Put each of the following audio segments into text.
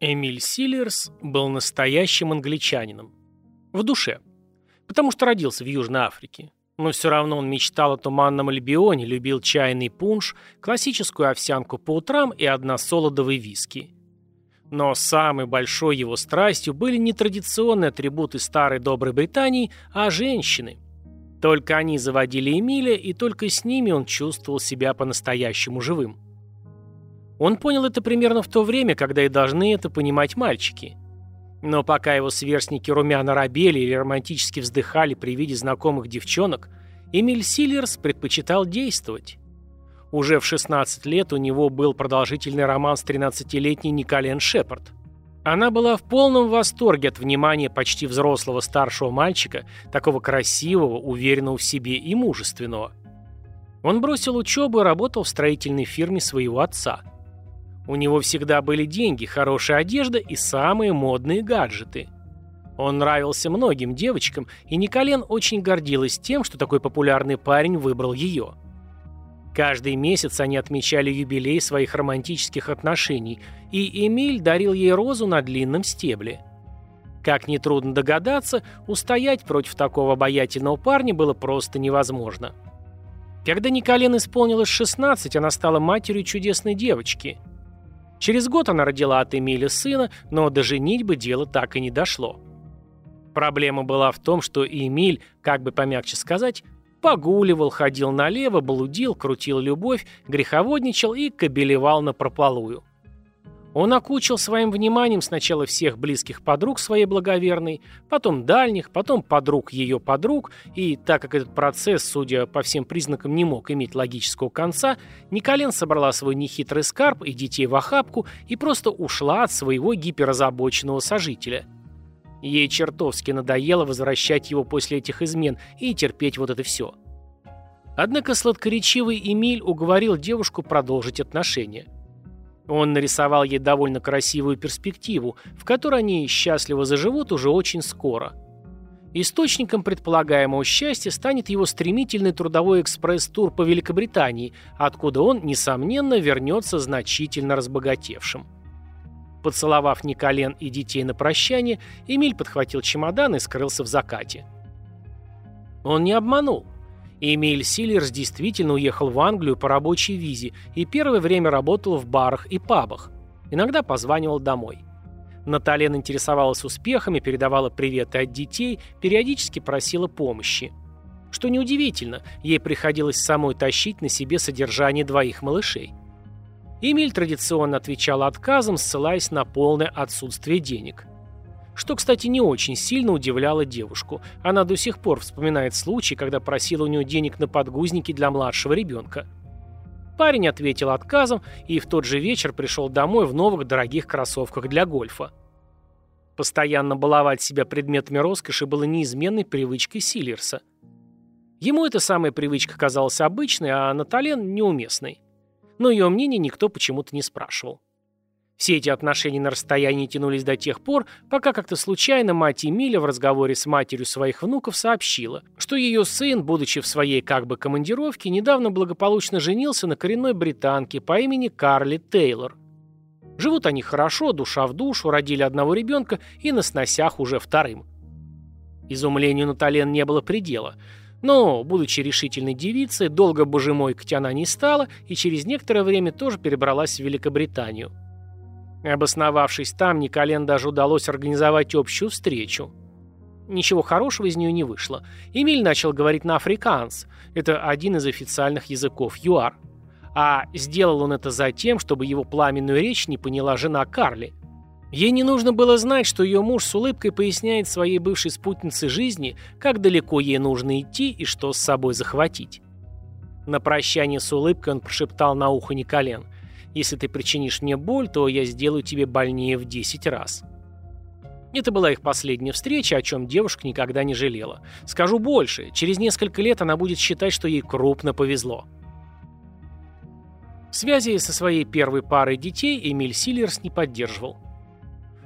Эмиль Силлерс был настоящим англичанином. В душе. Потому что родился в Южной Африке. Но все равно он мечтал о туманном Альбионе, любил чайный пунш, классическую овсянку по утрам и односолодовые виски. Но самой большой его страстью были не традиционные атрибуты старой доброй Британии, а женщины. Только они заводили Эмиля, и только с ними он чувствовал себя по-настоящему живым. Он понял это примерно в то время, когда и должны это понимать мальчики. Но пока его сверстники румяно робели или романтически вздыхали при виде знакомых девчонок, Эмиль Силлерс предпочитал действовать. Уже в 16 лет у него был продолжительный роман с 13-летней Николен Шепард. Она была в полном восторге от внимания почти взрослого старшего мальчика, такого красивого, уверенного в себе и мужественного. Он бросил учебу и работал в строительной фирме своего отца – у него всегда были деньги, хорошая одежда и самые модные гаджеты. Он нравился многим девочкам, и Николен очень гордилась тем, что такой популярный парень выбрал ее. Каждый месяц они отмечали юбилей своих романтических отношений, и Эмиль дарил ей розу на длинном стебле. Как нетрудно догадаться, устоять против такого обаятельного парня было просто невозможно. Когда Николен исполнилось 16, она стала матерью чудесной девочки. Через год она родила от Эмиля сына, но до женитьбы дело так и не дошло. Проблема была в том, что Эмиль, как бы помягче сказать, погуливал, ходил налево, блудил, крутил любовь, греховодничал и кобелевал на прополую. Он окучил своим вниманием сначала всех близких подруг своей благоверной, потом дальних, потом подруг ее подруг, и так как этот процесс, судя по всем признакам, не мог иметь логического конца, Николен собрала свой нехитрый скарб и детей в охапку и просто ушла от своего гиперозабоченного сожителя. Ей чертовски надоело возвращать его после этих измен и терпеть вот это все. Однако сладкоречивый Эмиль уговорил девушку продолжить отношения – он нарисовал ей довольно красивую перспективу, в которой они счастливо заживут уже очень скоро. Источником предполагаемого счастья станет его стремительный трудовой экспресс-тур по Великобритании, откуда он, несомненно, вернется значительно разбогатевшим. Поцеловав Николен и детей на прощание, Эмиль подхватил чемодан и скрылся в закате. Он не обманул. Эмиль Силлерс действительно уехал в Англию по рабочей визе и первое время работал в барах и пабах. Иногда позванивал домой. Натален интересовалась успехами, передавала приветы от детей, периодически просила помощи. Что неудивительно, ей приходилось самой тащить на себе содержание двоих малышей. Эмиль традиционно отвечал отказом, ссылаясь на полное отсутствие денег – что, кстати, не очень сильно удивляло девушку. Она до сих пор вспоминает случай, когда просила у нее денег на подгузники для младшего ребенка. Парень ответил отказом и в тот же вечер пришел домой в новых дорогих кроссовках для гольфа. Постоянно баловать себя предметами роскоши было неизменной привычкой Силлерса. Ему эта самая привычка казалась обычной, а Натален – неуместной. Но ее мнение никто почему-то не спрашивал. Все эти отношения на расстоянии тянулись до тех пор, пока как-то случайно мать Эмиля в разговоре с матерью своих внуков сообщила, что ее сын, будучи в своей как бы командировке, недавно благополучно женился на коренной британке по имени Карли Тейлор. Живут они хорошо, душа в душу, родили одного ребенка и на сносях уже вторым. Изумлению Натален не было предела – но, будучи решительной девицей, долго, боже мой, она не стала и через некоторое время тоже перебралась в Великобританию. Обосновавшись там, Николен даже удалось организовать общую встречу. Ничего хорошего из нее не вышло. Эмиль начал говорить на африканс. Это один из официальных языков ЮАР. А сделал он это за тем, чтобы его пламенную речь не поняла жена Карли. Ей не нужно было знать, что ее муж с улыбкой поясняет своей бывшей спутнице жизни, как далеко ей нужно идти и что с собой захватить. На прощание с улыбкой он прошептал на ухо Николен – если ты причинишь мне боль, то я сделаю тебе больнее в 10 раз. Это была их последняя встреча, о чем девушка никогда не жалела. Скажу больше, через несколько лет она будет считать, что ей крупно повезло. Связи со своей первой парой детей Эмиль Силлерс не поддерживал.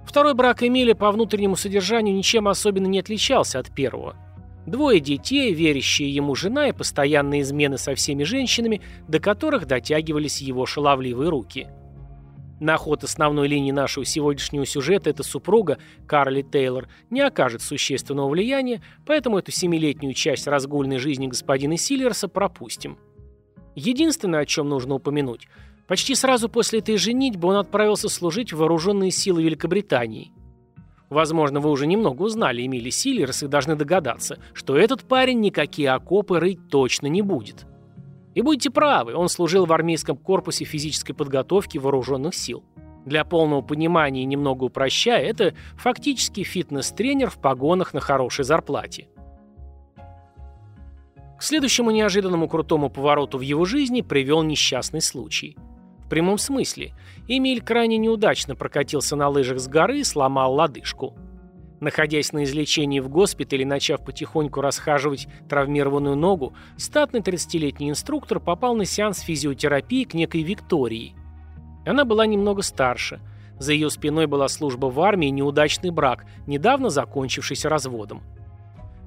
Второй брак Эмиля по внутреннему содержанию ничем особенно не отличался от первого – Двое детей, верящие ему жена и постоянные измены со всеми женщинами, до которых дотягивались его шаловливые руки. На ход основной линии нашего сегодняшнего сюжета эта супруга, Карли Тейлор, не окажет существенного влияния, поэтому эту семилетнюю часть разгульной жизни господина Силлерса пропустим. Единственное, о чем нужно упомянуть, почти сразу после этой женитьбы он отправился служить в вооруженные силы Великобритании. Возможно, вы уже немного узнали Эмили Силлерс и должны догадаться, что этот парень никакие окопы рыть точно не будет. И будьте правы, он служил в армейском корпусе физической подготовки вооруженных сил. Для полного понимания и немного упрощая, это фактически фитнес-тренер в погонах на хорошей зарплате. К следующему неожиданному крутому повороту в его жизни привел несчастный случай. Прямом смысле, Эмиль крайне неудачно прокатился на лыжах с горы и сломал лодыжку. Находясь на излечении в госпитале и начав потихоньку расхаживать травмированную ногу, статный 30-летний инструктор попал на сеанс физиотерапии к некой Виктории. Она была немного старше. За ее спиной была служба в армии и неудачный брак, недавно закончившийся разводом.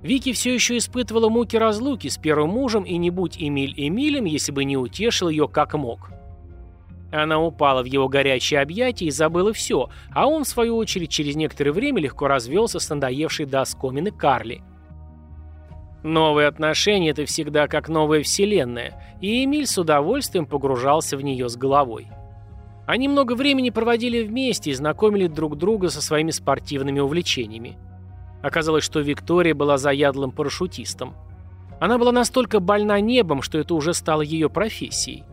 Вики все еще испытывала муки разлуки с первым мужем и не будь Эмиль Эмилем, если бы не утешил ее как мог. Она упала в его горячие объятия и забыла все, а он, в свою очередь, через некоторое время легко развелся с надоевшей до оскомины Карли. Новые отношения – это всегда как новая вселенная, и Эмиль с удовольствием погружался в нее с головой. Они много времени проводили вместе и знакомили друг друга со своими спортивными увлечениями. Оказалось, что Виктория была заядлым парашютистом. Она была настолько больна небом, что это уже стало ее профессией.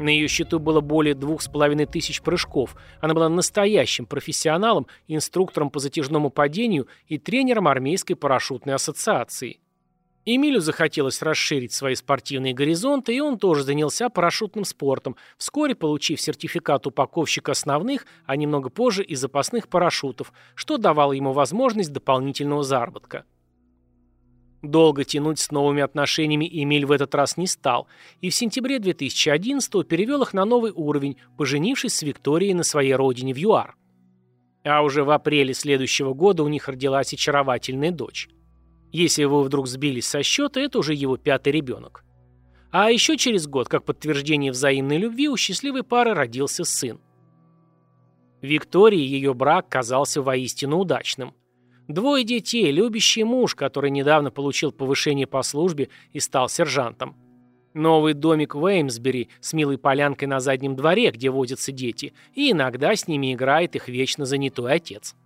На ее счету было более двух с половиной тысяч прыжков. Она была настоящим профессионалом, инструктором по затяжному падению и тренером армейской парашютной ассоциации. Эмилю захотелось расширить свои спортивные горизонты, и он тоже занялся парашютным спортом, вскоре получив сертификат упаковщика основных, а немного позже и запасных парашютов, что давало ему возможность дополнительного заработка. Долго тянуть с новыми отношениями Эмиль в этот раз не стал, и в сентябре 2011 перевел их на новый уровень, поженившись с Викторией на своей родине в ЮАР. А уже в апреле следующего года у них родилась очаровательная дочь. Если вы вдруг сбились со счета, это уже его пятый ребенок. А еще через год, как подтверждение взаимной любви, у счастливой пары родился сын. Виктории ее брак казался воистину удачным. Двое детей, любящий муж, который недавно получил повышение по службе и стал сержантом. Новый домик в Эймсбери с милой полянкой на заднем дворе, где водятся дети, и иногда с ними играет их вечно занятой отец.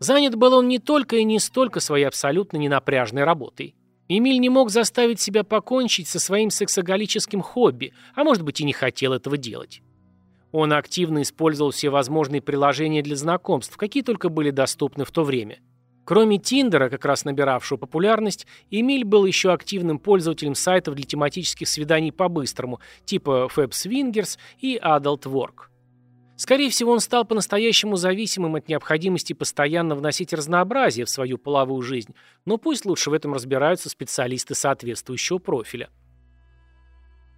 Занят был он не только и не столько своей абсолютно ненапряжной работой. Эмиль не мог заставить себя покончить со своим сексоголическим хобби, а может быть и не хотел этого делать. Он активно использовал все возможные приложения для знакомств, какие только были доступны в то время – Кроме Тиндера, как раз набиравшего популярность, Эмиль был еще активным пользователем сайтов для тематических свиданий по-быстрому, типа FabSwingers и Adult Work. Скорее всего, он стал по-настоящему зависимым от необходимости постоянно вносить разнообразие в свою половую жизнь, но пусть лучше в этом разбираются специалисты соответствующего профиля.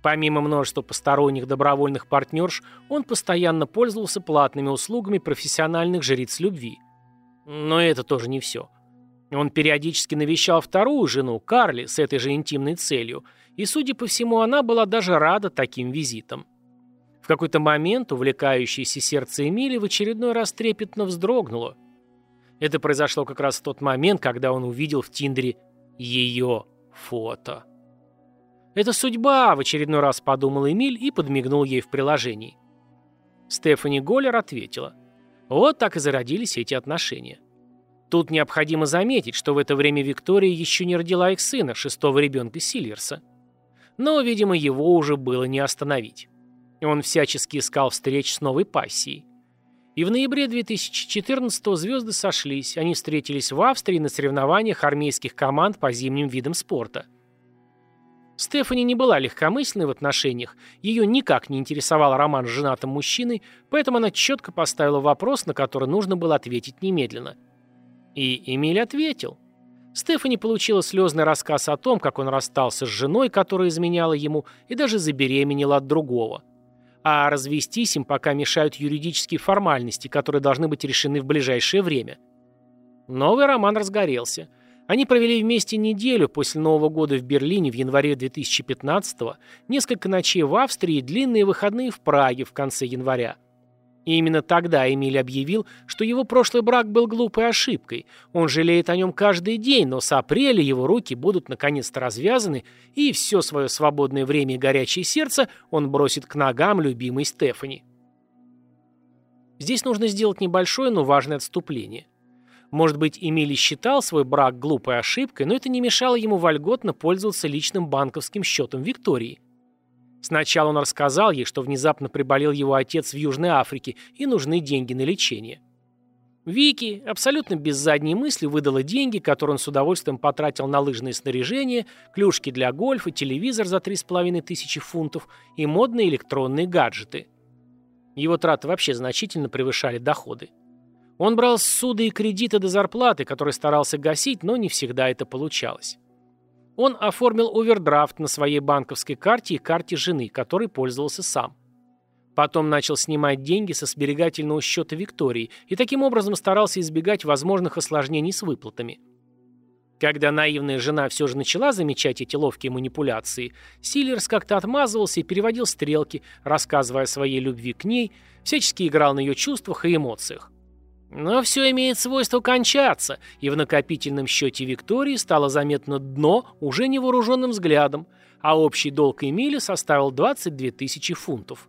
Помимо множества посторонних добровольных партнерш, он постоянно пользовался платными услугами профессиональных жриц любви – но это тоже не все. Он периодически навещал вторую жену, Карли, с этой же интимной целью, и, судя по всему, она была даже рада таким визитам. В какой-то момент увлекающееся сердце Эмили в очередной раз трепетно вздрогнуло. Это произошло как раз в тот момент, когда он увидел в Тиндере ее фото. «Это судьба», — в очередной раз подумал Эмиль и подмигнул ей в приложении. Стефани Голлер ответила. Вот так и зародились эти отношения. Тут необходимо заметить, что в это время Виктория еще не родила их сына, шестого ребенка Сильверса. Но, видимо, его уже было не остановить. Он всячески искал встреч с новой пассией. И в ноябре 2014 звезды сошлись, они встретились в Австрии на соревнованиях армейских команд по зимним видам спорта – Стефани не была легкомысленной в отношениях, ее никак не интересовал роман с женатым мужчиной, поэтому она четко поставила вопрос, на который нужно было ответить немедленно. И Эмиль ответил. Стефани получила слезный рассказ о том, как он расстался с женой, которая изменяла ему, и даже забеременела от другого. А развестись им пока мешают юридические формальности, которые должны быть решены в ближайшее время. Новый роман разгорелся – они провели вместе неделю после Нового года в Берлине в январе 2015 несколько ночей в Австрии и длинные выходные в Праге в конце января. И именно тогда Эмиль объявил, что его прошлый брак был глупой ошибкой. Он жалеет о нем каждый день, но с апреля его руки будут наконец-то развязаны, и все свое свободное время и горячее сердце он бросит к ногам любимой Стефани. Здесь нужно сделать небольшое, но важное отступление. Может быть, Эмили считал свой брак глупой ошибкой, но это не мешало ему вольготно пользоваться личным банковским счетом Виктории. Сначала он рассказал ей, что внезапно приболел его отец в Южной Африке и нужны деньги на лечение. Вики абсолютно без задней мысли выдала деньги, которые он с удовольствием потратил на лыжное снаряжение, клюшки для гольфа, телевизор за 3,5 тысячи фунтов и модные электронные гаджеты. Его траты вообще значительно превышали доходы. Он брал суды и кредиты до зарплаты, которые старался гасить, но не всегда это получалось. Он оформил овердрафт на своей банковской карте и карте жены, которой пользовался сам. Потом начал снимать деньги со сберегательного счета Виктории и таким образом старался избегать возможных осложнений с выплатами. Когда наивная жена все же начала замечать эти ловкие манипуляции, Силлерс как-то отмазывался и переводил стрелки, рассказывая о своей любви к ней, всячески играл на ее чувствах и эмоциях. Но все имеет свойство кончаться, и в накопительном счете Виктории стало заметно дно уже невооруженным взглядом, а общий долг Эмили составил 22 тысячи фунтов.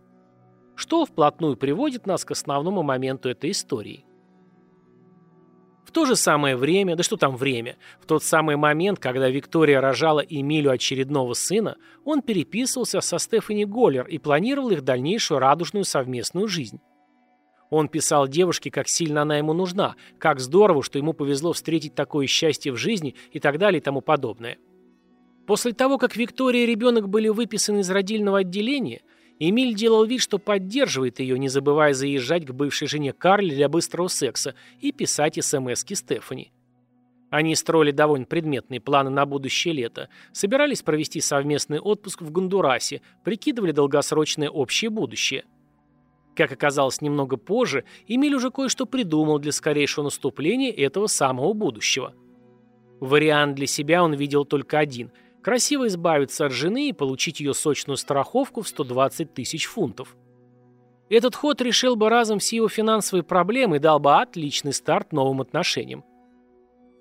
Что вплотную приводит нас к основному моменту этой истории. В то же самое время, да что там время, в тот самый момент, когда Виктория рожала Эмилю очередного сына, он переписывался со Стефани Голлер и планировал их дальнейшую радужную совместную жизнь. Он писал девушке, как сильно она ему нужна, как здорово, что ему повезло встретить такое счастье в жизни и так далее и тому подобное. После того, как Виктория и ребенок были выписаны из родильного отделения, Эмиль делал вид, что поддерживает ее, не забывая заезжать к бывшей жене Карли для быстрого секса и писать СМСки Стефани. Они строили довольно предметные планы на будущее лето, собирались провести совместный отпуск в Гондурасе, прикидывали долгосрочное общее будущее – как оказалось немного позже, Эмиль уже кое-что придумал для скорейшего наступления этого самого будущего. Вариант для себя он видел только один – красиво избавиться от жены и получить ее сочную страховку в 120 тысяч фунтов. Этот ход решил бы разом все его финансовые проблемы и дал бы отличный старт новым отношениям.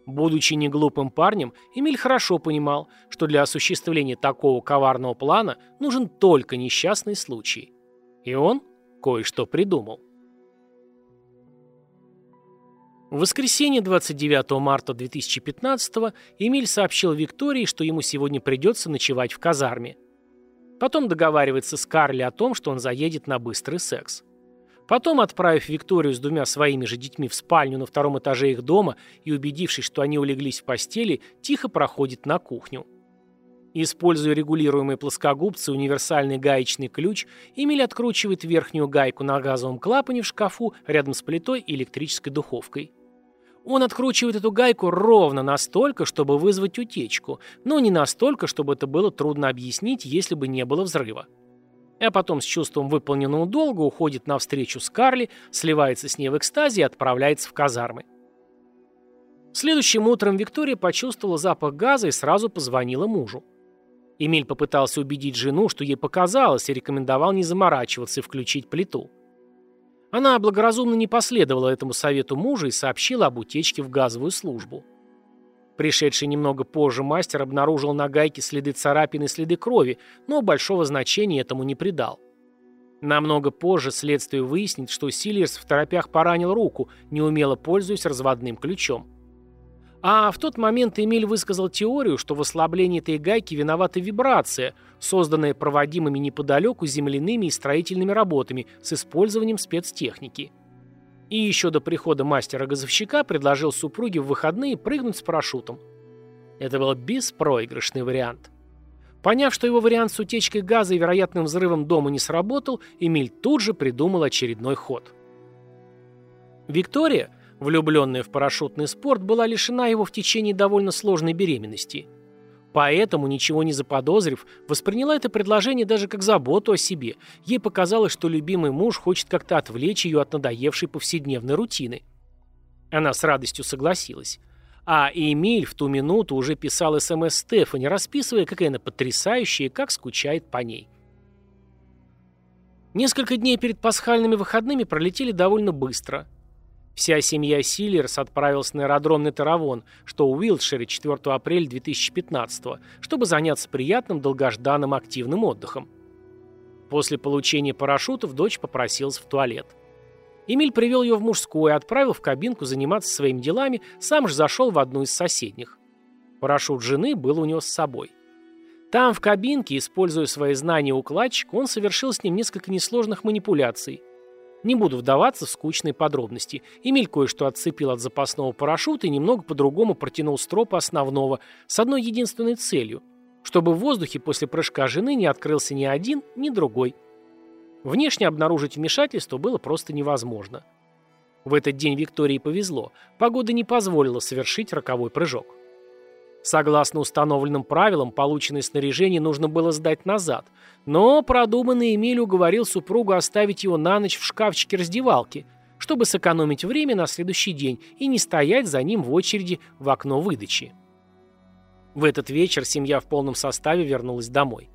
Будучи неглупым парнем, Эмиль хорошо понимал, что для осуществления такого коварного плана нужен только несчастный случай. И он кое-что придумал. В воскресенье 29 марта 2015 Эмиль сообщил Виктории, что ему сегодня придется ночевать в казарме. Потом договаривается с Карли о том, что он заедет на быстрый секс. Потом, отправив Викторию с двумя своими же детьми в спальню на втором этаже их дома и убедившись, что они улеглись в постели, тихо проходит на кухню. Используя регулируемые плоскогубцы и универсальный гаечный ключ, Эмиль откручивает верхнюю гайку на газовом клапане в шкафу рядом с плитой и электрической духовкой. Он откручивает эту гайку ровно настолько, чтобы вызвать утечку, но не настолько, чтобы это было трудно объяснить, если бы не было взрыва. А потом с чувством выполненного долга уходит на встречу с Карли, сливается с ней в экстазе и отправляется в казармы. Следующим утром Виктория почувствовала запах газа и сразу позвонила мужу. Эмиль попытался убедить жену, что ей показалось, и рекомендовал не заморачиваться и включить плиту. Она благоразумно не последовала этому совету мужа и сообщила об утечке в газовую службу. Пришедший немного позже мастер обнаружил на гайке следы царапин и следы крови, но большого значения этому не придал. Намного позже следствие выяснит, что Сильерс в торопях поранил руку, неумело пользуясь разводным ключом. А в тот момент Эмиль высказал теорию, что в ослаблении этой гайки виновата вибрация, созданная проводимыми неподалеку земляными и строительными работами с использованием спецтехники. И еще до прихода мастера-газовщика предложил супруге в выходные прыгнуть с парашютом. Это был беспроигрышный вариант. Поняв, что его вариант с утечкой газа и вероятным взрывом дома не сработал, Эмиль тут же придумал очередной ход. Виктория – влюбленная в парашютный спорт, была лишена его в течение довольно сложной беременности. Поэтому, ничего не заподозрив, восприняла это предложение даже как заботу о себе. Ей показалось, что любимый муж хочет как-то отвлечь ее от надоевшей повседневной рутины. Она с радостью согласилась. А Эмиль в ту минуту уже писал СМС Стефани, расписывая, какая она потрясающая и как скучает по ней. Несколько дней перед пасхальными выходными пролетели довольно быстро. Вся семья Силлерс отправилась на аэродром Нетеравон, что у Уилтшире 4 апреля 2015 чтобы заняться приятным, долгожданным активным отдыхом. После получения парашютов дочь попросилась в туалет. Эмиль привел ее в мужскую и отправил в кабинку заниматься своими делами, сам же зашел в одну из соседних. Парашют жены был у него с собой. Там, в кабинке, используя свои знания укладчика, он совершил с ним несколько несложных манипуляций. Не буду вдаваться в скучные подробности. Эмиль кое-что отцепил от запасного парашюта и немного по-другому протянул стропы основного с одной единственной целью – чтобы в воздухе после прыжка жены не открылся ни один, ни другой. Внешне обнаружить вмешательство было просто невозможно. В этот день Виктории повезло. Погода не позволила совершить роковой прыжок. Согласно установленным правилам, полученное снаряжение нужно было сдать назад, но продуманный Эмиль уговорил супругу оставить его на ночь в шкафчике раздевалки, чтобы сэкономить время на следующий день и не стоять за ним в очереди в окно выдачи. В этот вечер семья в полном составе вернулась домой.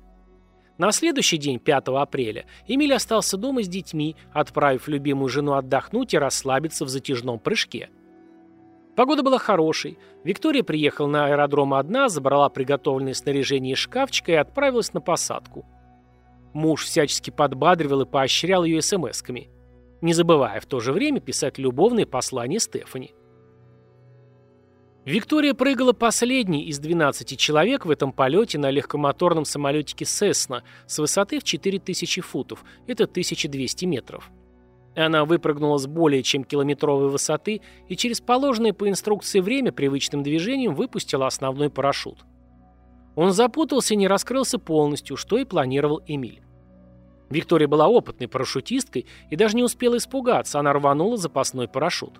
На следующий день, 5 апреля, Эмиль остался дома с детьми, отправив любимую жену отдохнуть и расслабиться в затяжном прыжке – Погода была хорошей. Виктория приехала на аэродром одна, забрала приготовленное снаряжение из шкафчика и отправилась на посадку. Муж всячески подбадривал и поощрял ее смс-ками, не забывая в то же время писать любовные послания Стефани. Виктория прыгала последней из 12 человек в этом полете на легкомоторном самолетике «Сесна» с высоты в 4000 футов, это 1200 метров. Она выпрыгнула с более чем километровой высоты и через положенное по инструкции время привычным движением выпустила основной парашют. Он запутался и не раскрылся полностью, что и планировал Эмиль. Виктория была опытной парашютисткой и даже не успела испугаться, она рванула запасной парашют.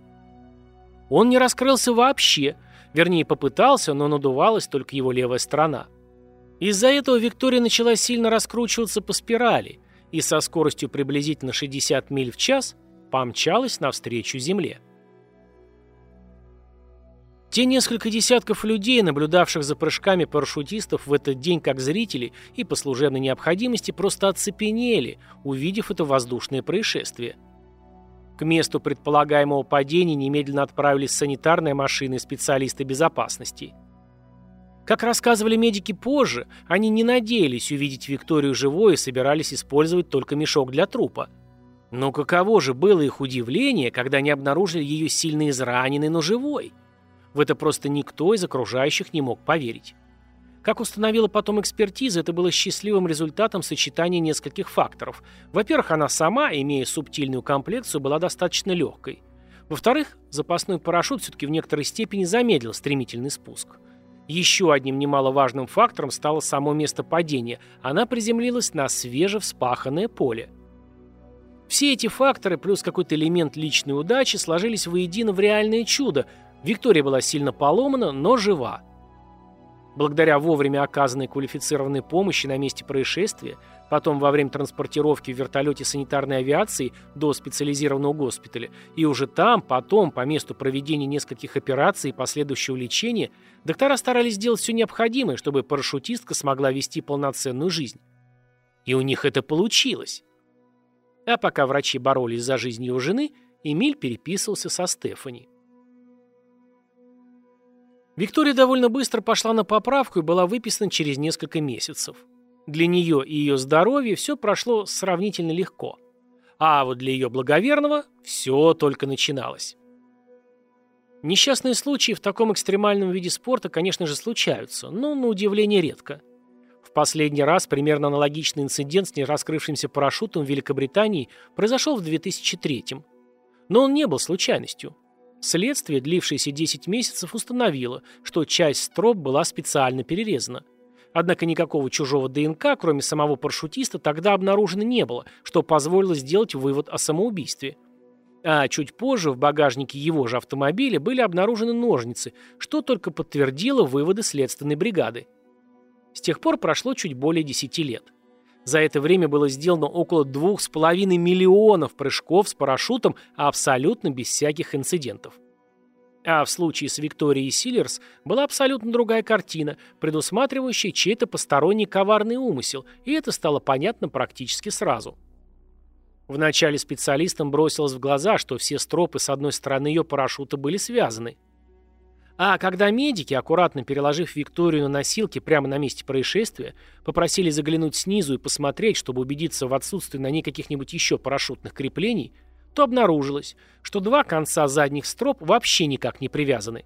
Он не раскрылся вообще, вернее попытался, но надувалась только его левая сторона. Из-за этого Виктория начала сильно раскручиваться по спирали – и со скоростью приблизительно 60 миль в час помчалась навстречу Земле. Те несколько десятков людей, наблюдавших за прыжками парашютистов в этот день как зрители и по служебной необходимости, просто оцепенели, увидев это воздушное происшествие. К месту предполагаемого падения немедленно отправились санитарная машина и специалисты безопасности – как рассказывали медики позже, они не надеялись увидеть Викторию живой и собирались использовать только мешок для трупа. Но каково же было их удивление, когда они обнаружили ее сильно израненной, но живой? В это просто никто из окружающих не мог поверить. Как установила потом экспертиза, это было счастливым результатом сочетания нескольких факторов. Во-первых, она сама, имея субтильную комплекцию, была достаточно легкой. Во-вторых, запасной парашют все-таки в некоторой степени замедлил стремительный спуск. Еще одним немаловажным фактором стало само место падения. Она приземлилась на свежевспаханное поле. Все эти факторы плюс какой-то элемент личной удачи сложились воедино в реальное чудо. Виктория была сильно поломана, но жива. Благодаря вовремя оказанной квалифицированной помощи на месте происшествия, потом во время транспортировки в вертолете санитарной авиации до специализированного госпиталя, и уже там, потом, по месту проведения нескольких операций и последующего лечения, доктора старались сделать все необходимое, чтобы парашютистка смогла вести полноценную жизнь. И у них это получилось. А пока врачи боролись за жизнь его жены, Эмиль переписывался со Стефани. Виктория довольно быстро пошла на поправку и была выписана через несколько месяцев. Для нее и ее здоровья все прошло сравнительно легко. А вот для ее благоверного все только начиналось. Несчастные случаи в таком экстремальном виде спорта, конечно же, случаются, но на удивление редко. В последний раз примерно аналогичный инцидент с нераскрывшимся парашютом в Великобритании произошел в 2003 -м. Но он не был случайностью. Следствие, длившееся 10 месяцев, установило, что часть строп была специально перерезана. Однако никакого чужого ДНК, кроме самого парашютиста, тогда обнаружено не было, что позволило сделать вывод о самоубийстве. А чуть позже в багажнике его же автомобиля были обнаружены ножницы, что только подтвердило выводы следственной бригады. С тех пор прошло чуть более 10 лет. За это время было сделано около 2,5 миллионов прыжков с парашютом абсолютно без всяких инцидентов. А в случае с Викторией Силлерс была абсолютно другая картина, предусматривающая чей-то посторонний коварный умысел, и это стало понятно практически сразу. Вначале специалистам бросилось в глаза, что все стропы с одной стороны ее парашюта были связаны. А когда медики, аккуратно переложив Викторию на носилки прямо на месте происшествия, попросили заглянуть снизу и посмотреть, чтобы убедиться в отсутствии на ней каких-нибудь еще парашютных креплений, то обнаружилось, что два конца задних строп вообще никак не привязаны.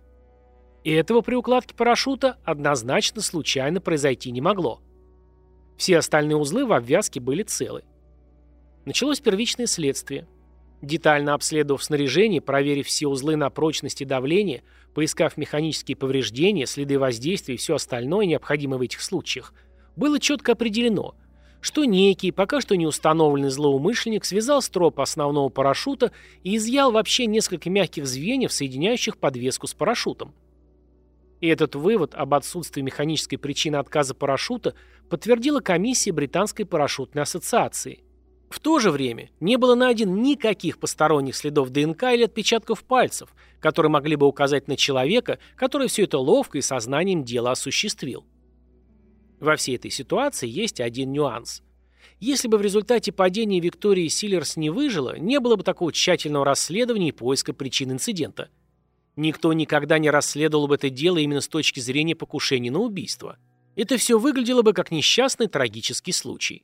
И этого при укладке парашюта однозначно случайно произойти не могло. Все остальные узлы в обвязке были целы. Началось первичное следствие. Детально обследовав снаряжение, проверив все узлы на прочность и давление, поискав механические повреждения, следы воздействия и все остальное, необходимое в этих случаях, было четко определено, что некий, пока что не установленный злоумышленник связал строп основного парашюта и изъял вообще несколько мягких звеньев, соединяющих подвеску с парашютом. И этот вывод об отсутствии механической причины отказа парашюта подтвердила комиссия Британской парашютной ассоциации – в то же время не было найдено никаких посторонних следов ДНК или отпечатков пальцев, которые могли бы указать на человека, который все это ловко и сознанием дела осуществил. Во всей этой ситуации есть один нюанс. Если бы в результате падения Виктории Силлерс не выжила, не было бы такого тщательного расследования и поиска причин инцидента. Никто никогда не расследовал бы это дело именно с точки зрения покушения на убийство. Это все выглядело бы как несчастный трагический случай.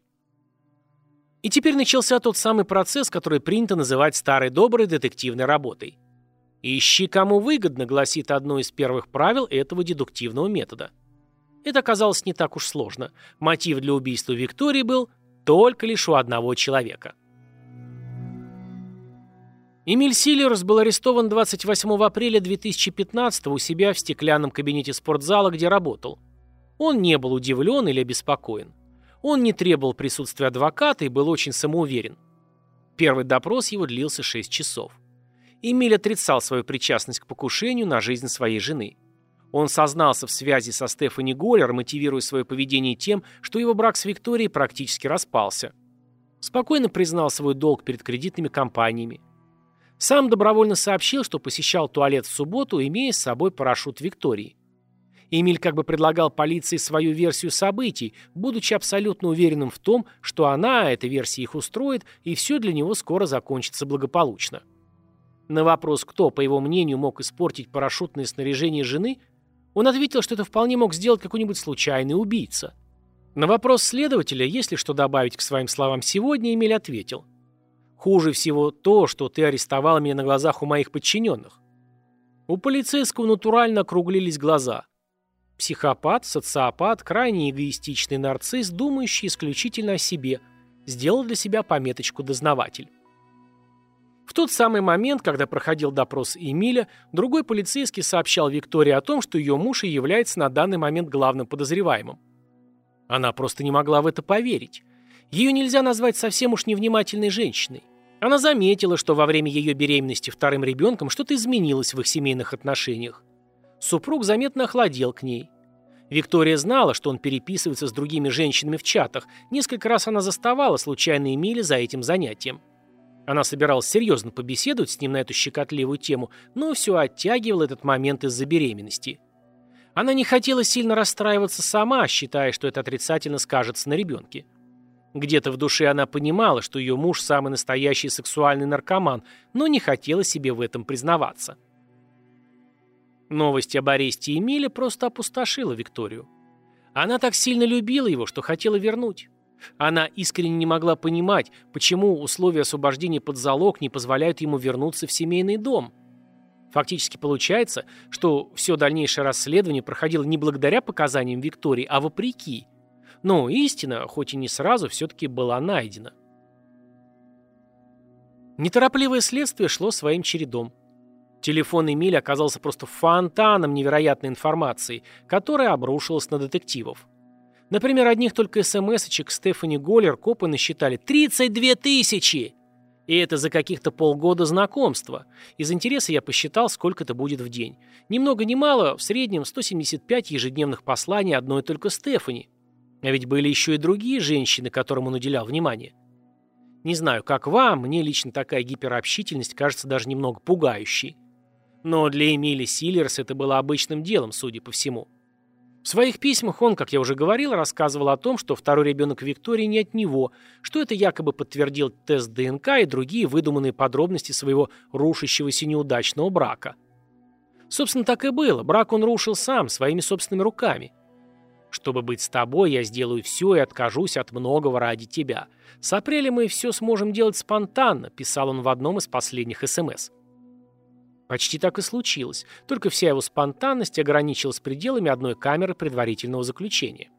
И теперь начался тот самый процесс, который принято называть старой доброй детективной работой. «Ищи, кому выгодно», гласит одно из первых правил этого дедуктивного метода. Это оказалось не так уж сложно. Мотив для убийства Виктории был только лишь у одного человека. Эмиль Силлерс был арестован 28 апреля 2015 у себя в стеклянном кабинете спортзала, где работал. Он не был удивлен или обеспокоен. Он не требовал присутствия адвоката и был очень самоуверен. Первый допрос его длился 6 часов. Эмиль отрицал свою причастность к покушению на жизнь своей жены. Он сознался в связи со Стефани Голлер, мотивируя свое поведение тем, что его брак с Викторией практически распался. Спокойно признал свой долг перед кредитными компаниями. Сам добровольно сообщил, что посещал туалет в субботу, имея с собой парашют Виктории. Эмиль как бы предлагал полиции свою версию событий, будучи абсолютно уверенным в том, что она, эта версия их устроит, и все для него скоро закончится благополучно. На вопрос, кто, по его мнению, мог испортить парашютное снаряжение жены, он ответил, что это вполне мог сделать какой-нибудь случайный убийца. На вопрос следователя, есть ли что добавить к своим словам сегодня, Эмиль ответил. «Хуже всего то, что ты арестовал меня на глазах у моих подчиненных». У полицейского натурально округлились глаза. Психопат, социопат, крайне эгоистичный нарцисс, думающий исключительно о себе, сделал для себя пометочку «дознаватель». В тот самый момент, когда проходил допрос Эмиля, другой полицейский сообщал Виктории о том, что ее муж и является на данный момент главным подозреваемым. Она просто не могла в это поверить. Ее нельзя назвать совсем уж невнимательной женщиной. Она заметила, что во время ее беременности вторым ребенком что-то изменилось в их семейных отношениях. Супруг заметно охладел к ней. Виктория знала, что он переписывается с другими женщинами в чатах. Несколько раз она заставала случайно Эмили за этим занятием. Она собиралась серьезно побеседовать с ним на эту щекотливую тему, но все оттягивала этот момент из-за беременности. Она не хотела сильно расстраиваться сама, считая, что это отрицательно скажется на ребенке. Где-то в душе она понимала, что ее муж самый настоящий сексуальный наркоман, но не хотела себе в этом признаваться. Новость об аресте Эмиля просто опустошила Викторию. Она так сильно любила его, что хотела вернуть. Она искренне не могла понимать, почему условия освобождения под залог не позволяют ему вернуться в семейный дом. Фактически получается, что все дальнейшее расследование проходило не благодаря показаниям Виктории, а вопреки. Но истина, хоть и не сразу, все-таки была найдена. Неторопливое следствие шло своим чередом. Телефон Эмили оказался просто фонтаном невероятной информации, которая обрушилась на детективов. Например, одних только смс-очек Стефани Голлер копы насчитали 32 тысячи! И это за каких-то полгода знакомства. Из интереса я посчитал, сколько это будет в день. Ни много ни мало, в среднем 175 ежедневных посланий одной только Стефани. А ведь были еще и другие женщины, которым он уделял внимание. Не знаю, как вам, мне лично такая гиперобщительность кажется даже немного пугающей. Но для Эмили Силлерс это было обычным делом, судя по всему. В своих письмах он, как я уже говорил, рассказывал о том, что второй ребенок Виктории не от него, что это якобы подтвердил тест ДНК и другие выдуманные подробности своего рушащегося неудачного брака. Собственно, так и было. Брак он рушил сам, своими собственными руками. Чтобы быть с тобой, я сделаю все и откажусь от многого ради тебя. С апреля мы все сможем делать спонтанно», – писал он в одном из последних СМС. Почти так и случилось, только вся его спонтанность ограничилась пределами одной камеры предварительного заключения.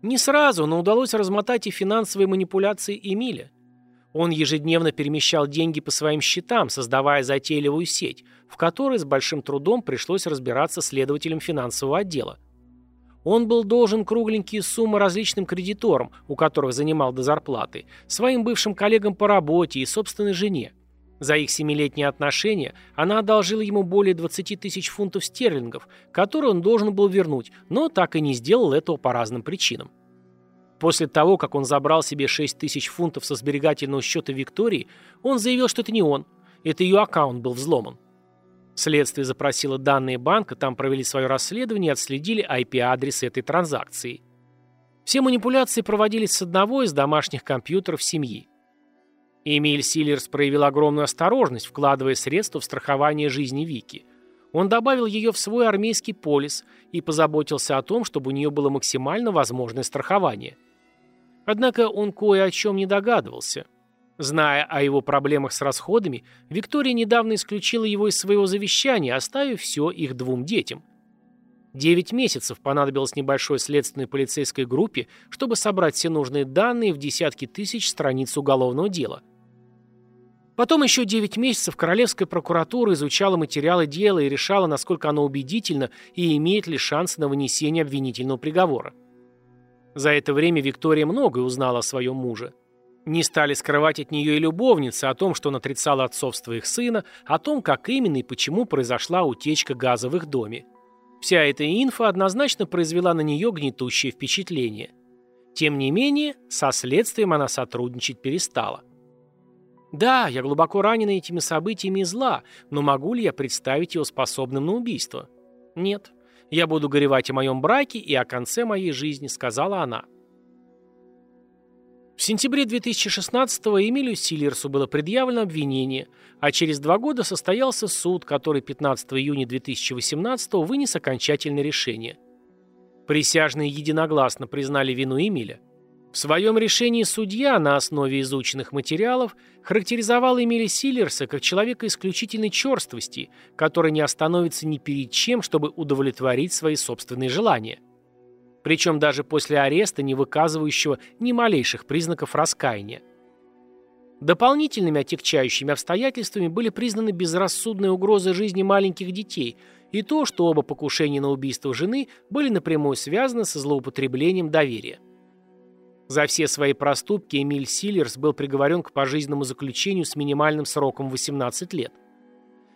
Не сразу, но удалось размотать и финансовые манипуляции Эмиля. Он ежедневно перемещал деньги по своим счетам, создавая затейливую сеть, в которой с большим трудом пришлось разбираться следователям финансового отдела. Он был должен кругленькие суммы различным кредиторам, у которых занимал до зарплаты, своим бывшим коллегам по работе и собственной жене. За их семилетние отношения она одолжила ему более 20 тысяч фунтов стерлингов, которые он должен был вернуть, но так и не сделал этого по разным причинам. После того, как он забрал себе 6 тысяч фунтов со сберегательного счета Виктории, он заявил, что это не он. Это ее аккаунт был взломан. Следствие запросило данные банка, там провели свое расследование и отследили IP-адрес этой транзакции. Все манипуляции проводились с одного из домашних компьютеров семьи. Эмиль Силлерс проявил огромную осторожность, вкладывая средства в страхование жизни Вики. Он добавил ее в свой армейский полис и позаботился о том, чтобы у нее было максимально возможное страхование – Однако он кое о чем не догадывался. Зная о его проблемах с расходами, Виктория недавно исключила его из своего завещания, оставив все их двум детям. Девять месяцев понадобилось небольшой следственной полицейской группе, чтобы собрать все нужные данные в десятки тысяч страниц уголовного дела. Потом еще девять месяцев Королевская прокуратура изучала материалы дела и решала, насколько оно убедительно и имеет ли шанс на вынесение обвинительного приговора. За это время Виктория многое узнала о своем муже. Не стали скрывать от нее и любовницы о том, что он отрицал отцовство их сына, о том, как именно и почему произошла утечка газа в их доме. Вся эта инфа однозначно произвела на нее гнетущее впечатление. Тем не менее, со следствием она сотрудничать перестала. Да, я глубоко ранена этими событиями и зла, но могу ли я представить его способным на убийство? Нет. «Я буду горевать о моем браке и о конце моей жизни», — сказала она. В сентябре 2016-го Эмилию Силлерсу было предъявлено обвинение, а через два года состоялся суд, который 15 июня 2018-го вынес окончательное решение. Присяжные единогласно признали вину Эмиля. В своем решении судья на основе изученных материалов характеризовал Эмили Силлерса как человека исключительной черствости, который не остановится ни перед чем, чтобы удовлетворить свои собственные желания. Причем даже после ареста, не выказывающего ни малейших признаков раскаяния. Дополнительными отягчающими обстоятельствами были признаны безрассудные угрозы жизни маленьких детей и то, что оба покушения на убийство жены были напрямую связаны со злоупотреблением доверия. За все свои проступки Эмиль Силлерс был приговорен к пожизненному заключению с минимальным сроком 18 лет.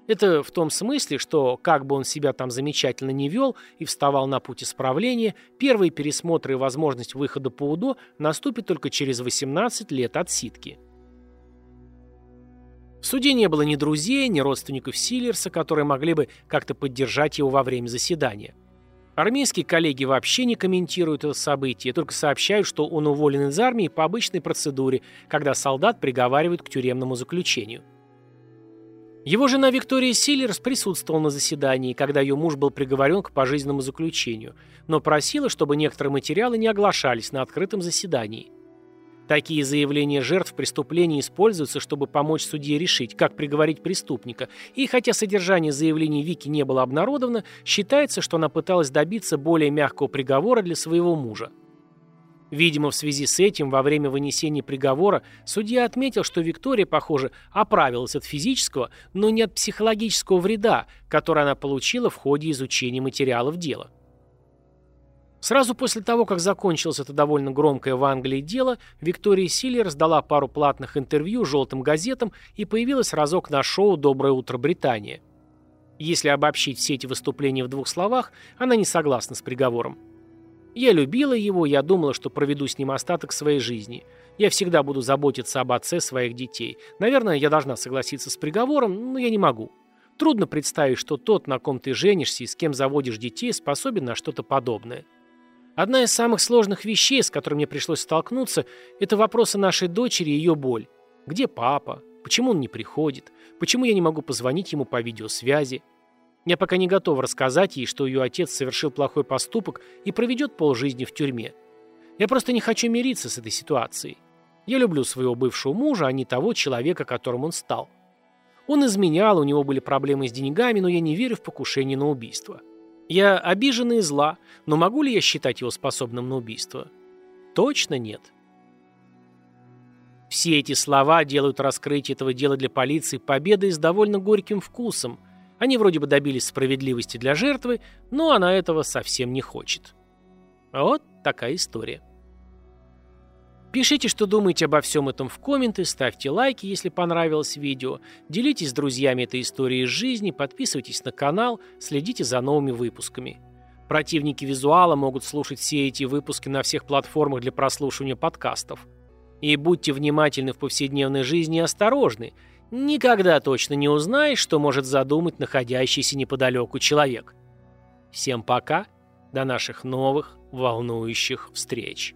Это в том смысле, что, как бы он себя там замечательно не вел и вставал на путь исправления, первые пересмотры и возможность выхода по УДО наступит только через 18 лет отсидки. В суде не было ни друзей, ни родственников Силлерса, которые могли бы как-то поддержать его во время заседания. Армейские коллеги вообще не комментируют это событие, только сообщают, что он уволен из армии по обычной процедуре, когда солдат приговаривают к тюремному заключению. Его жена Виктория Силлерс присутствовала на заседании, когда ее муж был приговорен к пожизненному заключению, но просила, чтобы некоторые материалы не оглашались на открытом заседании. Такие заявления жертв преступления используются, чтобы помочь судье решить, как приговорить преступника, и хотя содержание заявлений Вики не было обнародовано, считается, что она пыталась добиться более мягкого приговора для своего мужа. Видимо, в связи с этим, во время вынесения приговора, судья отметил, что Виктория, похоже, оправилась от физического, но не от психологического вреда, который она получила в ходе изучения материалов дела. Сразу после того, как закончилось это довольно громкое в Англии дело, Виктория Силлер сдала пару платных интервью желтым газетам и появилась разок на шоу «Доброе утро, Британия». Если обобщить все эти выступления в двух словах, она не согласна с приговором. «Я любила его, я думала, что проведу с ним остаток своей жизни. Я всегда буду заботиться об отце своих детей. Наверное, я должна согласиться с приговором, но я не могу. Трудно представить, что тот, на ком ты женишься и с кем заводишь детей, способен на что-то подобное. Одна из самых сложных вещей, с которой мне пришлось столкнуться, это вопросы нашей дочери и ее боль. Где папа? Почему он не приходит? Почему я не могу позвонить ему по видеосвязи? Я пока не готов рассказать ей, что ее отец совершил плохой поступок и проведет полжизни в тюрьме. Я просто не хочу мириться с этой ситуацией. Я люблю своего бывшего мужа, а не того человека, которым он стал. Он изменял, у него были проблемы с деньгами, но я не верю в покушение на убийство. Я обижена и зла, но могу ли я считать его способным на убийство? Точно нет. Все эти слова делают раскрытие этого дела для полиции победой с довольно горьким вкусом. Они вроде бы добились справедливости для жертвы, но она этого совсем не хочет. Вот такая история. Пишите, что думаете обо всем этом в комменты, ставьте лайки, если понравилось видео, делитесь с друзьями этой историей из жизни, подписывайтесь на канал, следите за новыми выпусками. Противники визуала могут слушать все эти выпуски на всех платформах для прослушивания подкастов. И будьте внимательны в повседневной жизни и осторожны. Никогда точно не узнаешь, что может задумать находящийся неподалеку человек. Всем пока, до наших новых волнующих встреч.